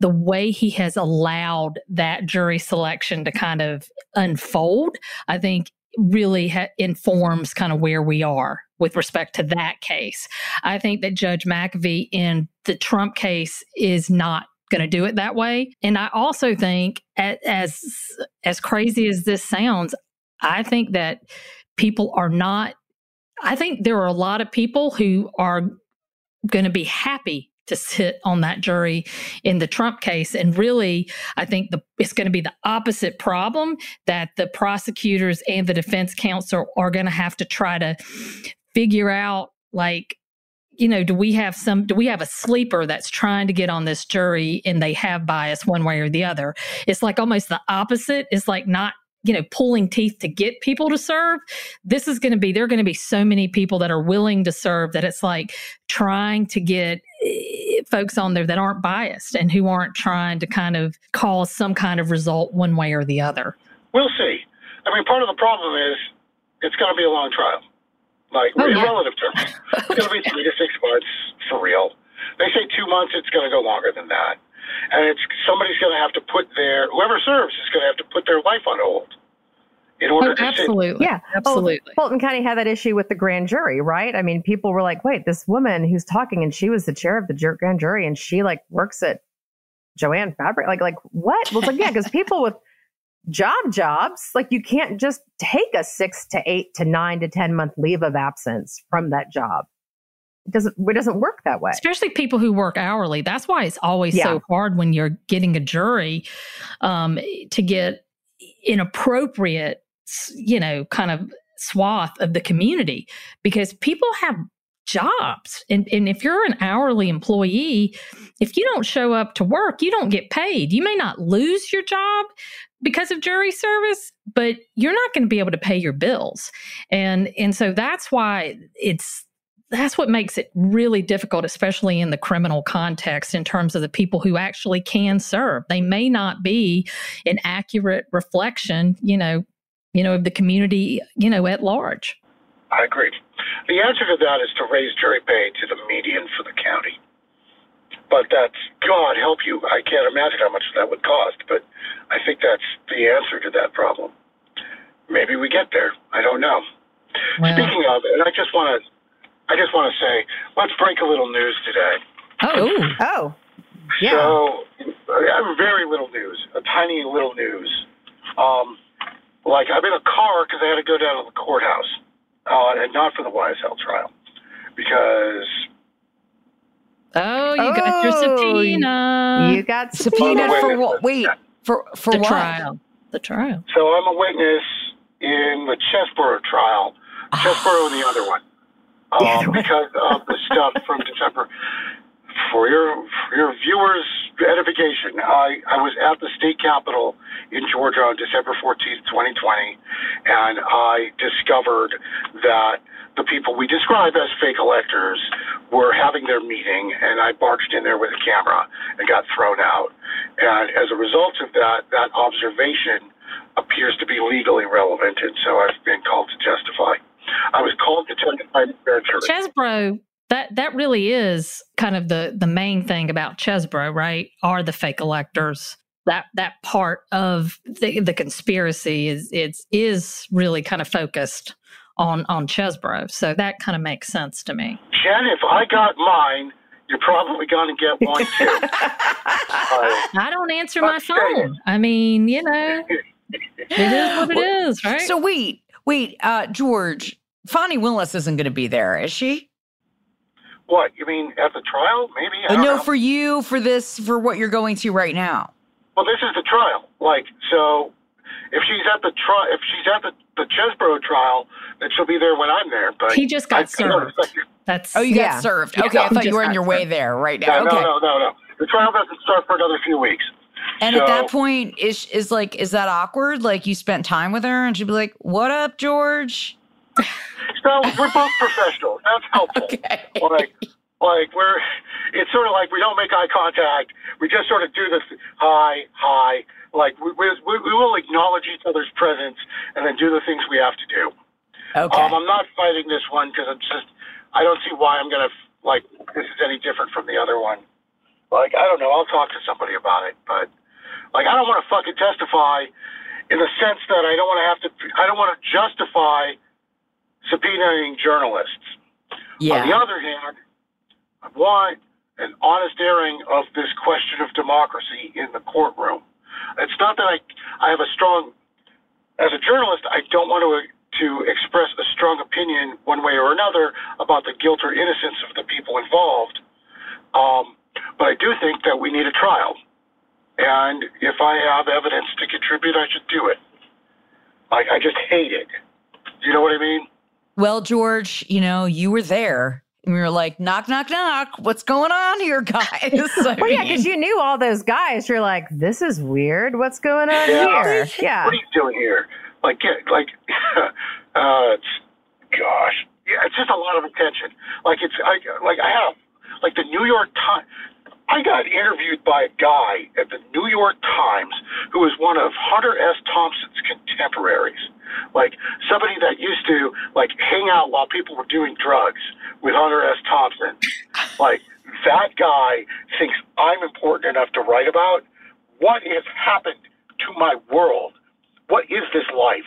the way he has allowed that jury selection to kind of unfold, I think really ha- informs kind of where we are with respect to that case. I think that Judge McAfee in the Trump case is not going to do it that way. And I also think as as crazy as this sounds, I think that people are not I think there are a lot of people who are going to be happy to sit on that jury in the Trump case. And really, I think the, it's going to be the opposite problem that the prosecutors and the defense counsel are going to have to try to figure out like, you know, do we have some, do we have a sleeper that's trying to get on this jury and they have bias one way or the other? It's like almost the opposite. It's like not, you know, pulling teeth to get people to serve. This is going to be, there are going to be so many people that are willing to serve that it's like trying to get eh, folks on there that aren't biased and who aren't trying to kind of cause some kind of result one way or the other. We'll see. I mean, part of the problem is it's going to be a long trial. Like Oh, in yeah. relative terms, it's going to be three to six months for real. They say two months; it's going to go longer than that. And it's somebody's going to have to put their whoever serves is going to have to put their life on hold in order Oh, to sit. absolutely. Yeah, Absolutely. Well, Fulton County had that issue with the grand jury, right? I mean, people were like, "Wait, this woman who's talking, and she was the chair of the grand jury, and she like works at Joann Fabric, like, like what?" Well, it's like, yeah, because people with job jobs, like, you can't just take a six to eight to nine to ten month leave of absence from that job. It doesn't. It doesn't work that way. especially people who work hourly. That's why it's always Yeah. so hard when you're getting a jury um, to get inappropriate, you know, kind of swath of the community because people have jobs. And, and if you're an hourly employee, if you don't show up to work, you don't get paid. You may not lose your job because of jury service, but you're not going to be able to pay your bills. And and so that's why it's that's what makes it really difficult, especially in the criminal context, in terms of the people who actually can serve. They may not be an accurate reflection, you know, you know, of the community, you know, at large. I agree. The answer to that is to raise jury pay to the median for the county. But that's God help you. I can't imagine how much that would cost, but I think that's the answer to that problem. Maybe we get there. I don't know. Well, Speaking of, and I just want to, I just want to say, let's break a little news today. oh, Oh, yeah. So, I have very little news, a tiny little news. Um, like I'm in a car because I had to go down to the courthouse, uh, and not for the YSL trial, because oh, you got your Oh, subpoena. you got Subpoenaed for what? Wait, for for the what? trial. The trial. so I'm a witness in the Chesebro trial, Chesebro and the other one, The other um, one. because of the stuff from December. For your for your viewers' edification, I, I was at the state capitol in Georgia on December 14th, 2020, and I discovered that the people we describe as fake electors were having their meeting, and I barged in there with a camera and got thrown out. And as a result of that, that observation appears to be legally relevant, and so I've been called to testify. I was called to testify in. Chesebro, that that really is kind of the the main thing about Chesebro, right? Are the fake electors. That that part of the, the conspiracy is it's is really kind of focused on on Chesebro. So that kind of makes sense to me. Jen, if I got mine, you're probably going to get one too. Uh, I don't answer my Okay. phone. I mean, you know, it is what it is, right? So wait, wait, uh, George, Fani Willis isn't going to be there, is she? What you mean at the trial? Maybe. I Uh, no, know. for you, for this, for what you're going to right now. Well, this is the trial. Like, so if she's at the trial, if she's at the the Chesebro trial, then she'll be there when I'm there. But he just got I served. expect you- That's Oh, you Yeah. got served. Yeah, Okay, I thought you were on got your way there right Yeah, now. Okay. no, no, no, no. The trial doesn't start for another few weeks. And at that point, is is like, is that awkward? Like you spent time with her, and she'd be like, "What up, George?" So we're both professionals. That's helpful. Okay. Like, like we're. It's sort of like we don't make eye contact. We just sort of do this hi, hi. Like we we, we will acknowledge each other's presence and then do the things we have to do. Okay. Um, I'm not fighting this one because I'm just. I don't see why I'm gonna like this is any different from the other one. Like I don't know. I'll talk to somebody about it, but like I don't want to fucking testify in the sense that I don't want to have to. I don't want to justify subpoenaing journalists. On the other hand, I want an honest airing of this question of democracy in the courtroom. It's not that I, I have a strong, as a journalist, I don't want to to express a strong opinion one way or another about the guilt or innocence of the people involved. Um, but I do think that we need a trial, and if I have evidence to contribute, I should do it. Like I just hate it. Do you know what I mean? Well, George, you know, you were there And we were like, knock, knock, knock. What's going on here, guys? I Well, yeah, because you knew all those guys. You're like, this is weird. What's going on Yeah. here? Yeah. What are you doing here? Like, get, like, uh, it's, gosh, yeah, it's just a lot of attention. Like, it's, I, like, I have, like, the New York Times. I got interviewed by a guy at the New York Times who was one of Hunter S. Thompson's contemporaries. Like, somebody that used to, like, hang out while people were doing drugs with Hunter S. Thompson. Like, that guy thinks I'm important enough to write about. What has happened to my world? What is this life?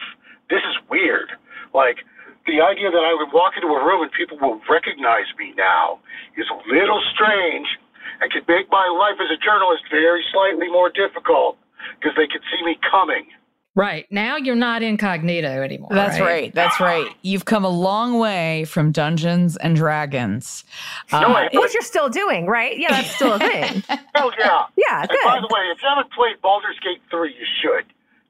This is weird. Like, the idea that I would walk into a room and people will recognize me now is a little strange and could make my life as a journalist very slightly more difficult because they could see me coming. Right. Now you're not incognito anymore. That's right. That's right. You've come a long way from Dungeons and Dragons. No, Uh, I, Which you're still doing, right? Yeah, that's still a thing. oh, yeah. Yeah, And by the way, if you haven't played Baldur's Gate 3, you should.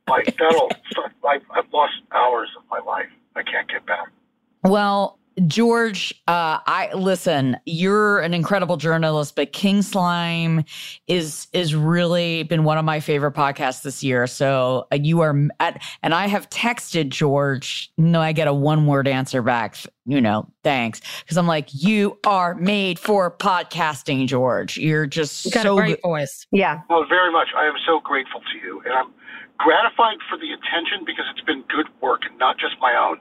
Like, that'll, I've, I've lost hours of my life. I can't get back. Well, George, uh, I listen. You're an incredible journalist, but King Slime is is really been one of my favorite podcasts this year. So uh, you are, at, and I have texted George. No, I get a one word answer back. You know, thanks, because I'm like, you are made for podcasting, George. You're just You got so a great good. voice. Yeah. Well, very much. I am so grateful to you, and I'm gratified for the attention because it's been good work and not just my own.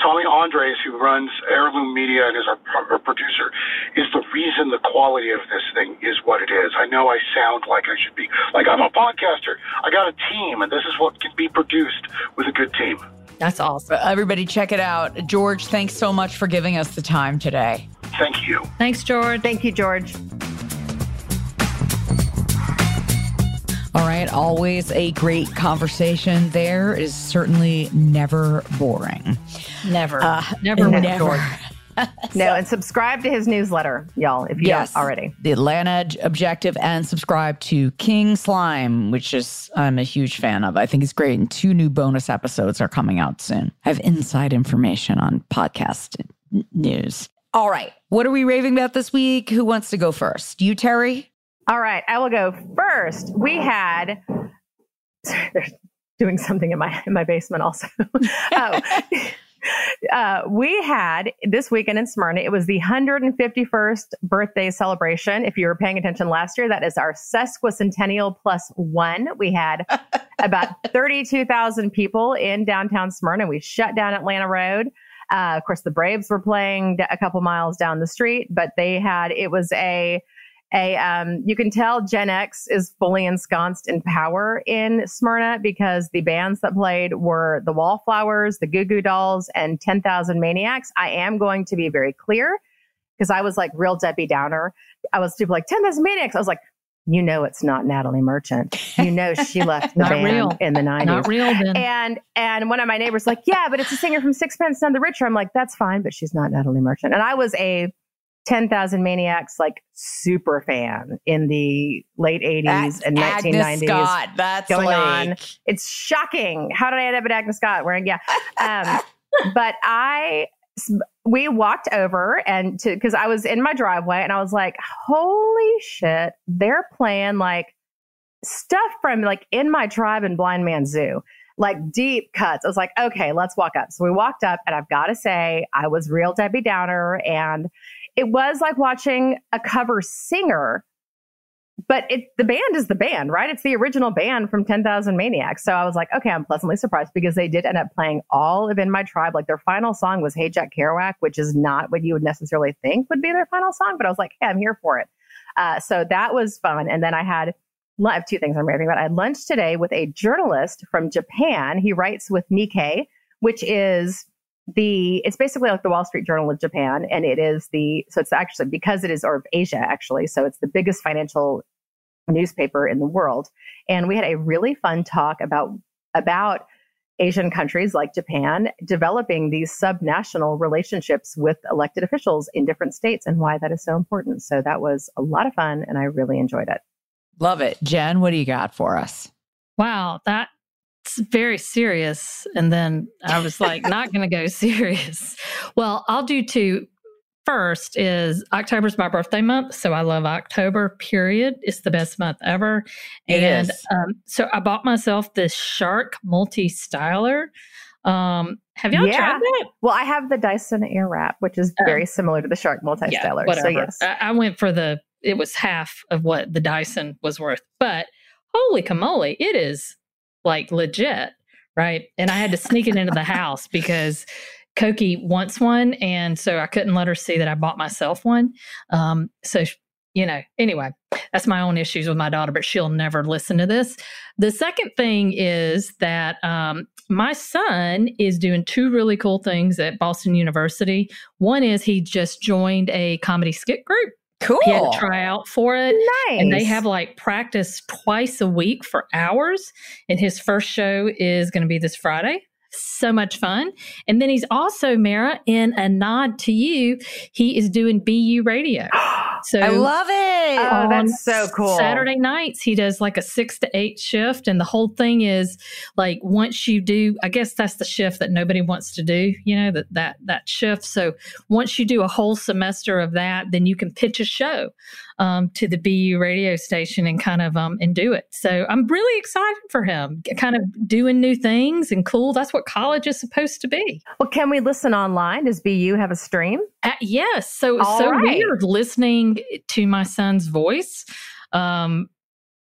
Tommy Andres, who runs Heirloom Media and is our, our producer, is the reason the quality of this thing is what it is. I know I sound like I should be like I'm a podcaster. I got a team, and this is what can be produced with a good team. That's awesome. Everybody, check it out. George, thanks so much for giving us the time today. Thank you. Thanks, George. Thank you, George. All right, always a great conversation. There is certainly never boring. Never. Uh, never. never. George. No, and subscribe to his newsletter, y'all, if you Yes. don't already. The Atlanta Objective and subscribe to King Slime, which is I'm a huge fan of. I think it's great. And two new bonus episodes are coming out soon. I have inside information on podcast news. All right. What are we raving about this week? Who wants to go first? You, Teri? All right, I will go first. We had they're doing something in my in my basement also. oh. Uh, we had this weekend in Smyrna. It was the 151st birthday celebration. If you were paying attention last year, that is our sesquicentennial plus one. We had about 32,000 people in downtown Smyrna. We shut down Atlanta Road. Uh, of course, the Braves were playing a couple miles down the street, but they had it was a a um, you can tell Gen X is fully ensconced in power in Smyrna because the bands that played were the Wallflowers, the Goo Goo Dolls, and Ten Thousand Maniacs. I am going to be very clear because I was like real Debbie Downer. I was super like Ten Thousand Maniacs. I was like, you know, it's not Natalie Merchant. You know, she left the band real. in the nineties. Not real then. And and one of my neighbors like, yeah, but it's a singer from Sixpence None the Richer. I'm like, that's fine, but she's not Natalie Merchant. And I was a 10,000 Maniacs like super fan in the late 80s and Agnes 1990s. Scott. That's going like, on. It's shocking. How did I end up at Agnes Scott wearing? Yeah. Um, but I, we walked over and to, cause I was in my driveway and I was like, holy shit, they're playing like stuff from like in my tribe and Blind Man Zoo, like deep cuts. I was like, okay, let's walk up. So we walked up and I've got to say, I was real Debbie Downer and it was like watching a cover singer but it the band is the band, right? It's the original band from 10,000 Maniacs. So I was like, okay, I'm pleasantly surprised because they did end up playing all of In My Tribe. Like their final song was Hey Jack Kerouac, which is not what you would necessarily think would be their final song, but I was like, hey, I'm here for it. Uh, so that was fun. And then I had I have two things I'm raving about. I had lunch today with a journalist from Japan. He writes with Nikkei, which is the it's basically like the Wall Street Journal of Japan, and it is the so it's actually because it is or of Asia actually, so it's the biggest financial newspaper in the world. And we had a really fun talk about about Asian countries like Japan developing these subnational relationships with elected officials in different states and why that is so important. So that was a lot of fun, and I really enjoyed it. Love it. Jen, what do you got for us? Wow, that's very serious. And then I was like, not going to go serious. Well, I'll do two. first is October's my birthday month, so I love October. Period. It's the best month ever. It and. Um, so I bought myself this Shark multi styler. Um, have y'all Yeah. tried that? Well, I have the Dyson Airwrap, which is Oh. very similar to the Shark multi-styler. so yes. I, I went for the. It was half of what the Dyson was worth, but holy camole, it is like legit, right? And I had to sneak it into the house because Koki wants one, and so I couldn't let her see that I bought myself one. Um, so you know, anyway, that's my own issues with my daughter, but she'll never listen to this. The second thing is that um, my son is doing two really cool things at Boston University. One is he just joined a comedy skit group. Cool. He had to try out for it. nice. And they have like practice twice a week for hours. And his first show is going to be this Friday. So much fun. And then he's also, Mara, in a nod to you, he is doing BU radio. So I love it. Oh, that's so cool. Saturday nights, he does like a six to eight shift. And the whole thing is like once you do, I guess that's the shift that nobody wants to do, you know, that that that shift. So once you do a whole semester of that, then you can pitch a show um, to the BU radio station and kind of um, and do it. So I'm really excited for him, kind of doing new things and cool. That's what college is supposed to be. well, can we listen online? Does BU have a stream? Uh, yes. So it's All so right. weird listening to my son's voice. Um,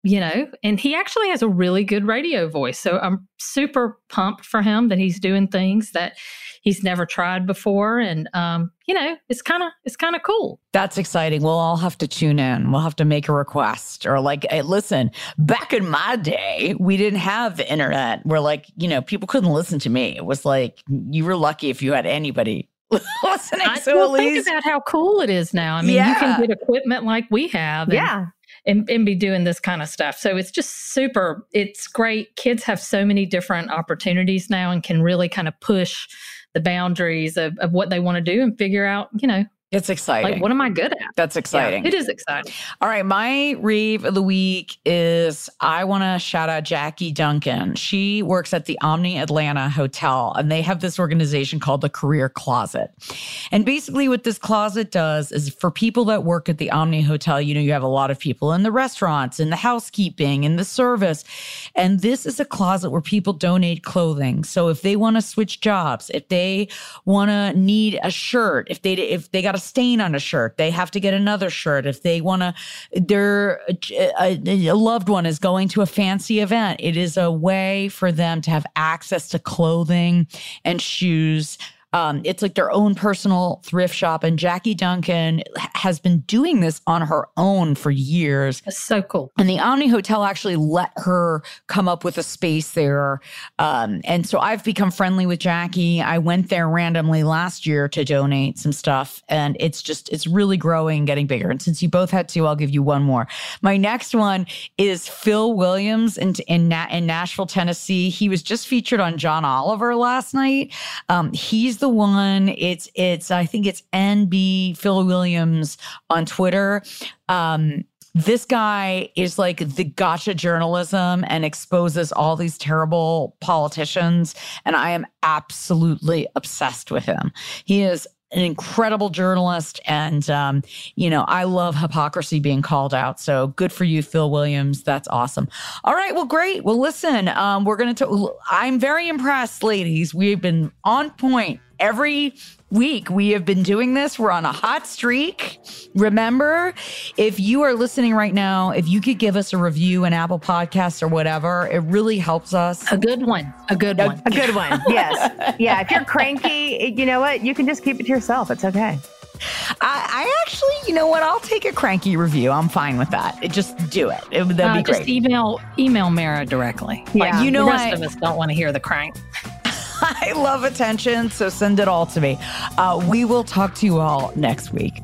you know, and he actually has a really good radio voice. So I'm super pumped for him that he's doing things that he's never tried before. And um, you know, it's kind of it's kind of cool. That's exciting. We'll all have to tune in. We'll have to make a request or like, hey, listen, back in my day, we didn't have the internet where like, you know, people couldn't listen to me. It was like, you were lucky if you had anybody listening. I so well, think about how cool it is now. I mean, you can get equipment like we have. And, Yeah. And, and be doing this kind of stuff. So it's just super. It's great. Kids have so many different opportunities now and can really kind of push the boundaries of, of what they want to do and figure out, you know, it's exciting. like what am I good at? That's exciting. Yeah, it is exciting. All right, my rave of the week is I want to shout out Jackie Duncan. She works at the Omni Atlanta Hotel, and they have this organization called the Career Closet. And basically, what this closet does is for people that work at the Omni Hotel, you know, you have a lot of people in the restaurants, in the housekeeping, in the service. And this is a closet where people donate clothing. So if they want to switch jobs, if they want to need a shirt, if they if they got a stain on a shirt, they have to get another shirt. If they want to, their a, a loved one is going to a fancy event, it is a way for them to have access to clothing and shoes. Um, it's like their own personal thrift shop. And Jackie Duncan has been doing this on her own for years. It's so cool. And the Omni Hotel actually let her come up with a space there. Um, and so I've become friendly with Jackie. I went there randomly last year to donate some stuff. And it's just, it's really growing, getting bigger. And since you both had two, I'll give you one more. My next one is Phil Williams in, in, in Nashville, Tennessee. He was just featured on John Oliver last night. Um, he's the one. It's, it's, I think it's NB Phil Williams on Twitter. Um, this guy is like the gotcha journalism and exposes all these terrible politicians. And I am absolutely obsessed with him. He is an incredible journalist. And, um, you know, I love hypocrisy being called out. So good for you, Phil Williams. That's awesome. All right. Well, great. Well, listen, um, we're going to, I'm very impressed, ladies. We've been on point every week we have been doing this. We're on a hot streak. Remember, if you are listening right now, if you could give us a review in Apple Podcasts or whatever, it really helps us. A good one. A good one. A good one. Yes. Yeah. If you're cranky, you know what? You can just keep it to yourself. It's okay. I, I actually, you know what? I'll take a cranky review. I'm fine with that. It, just do it. it that'd Uh, be just great. email email Mara directly. Yeah. Like, You know the rest I- of us don't want to hear the crank. I love attention, so send it all to me. Uh, we will talk to you all next week.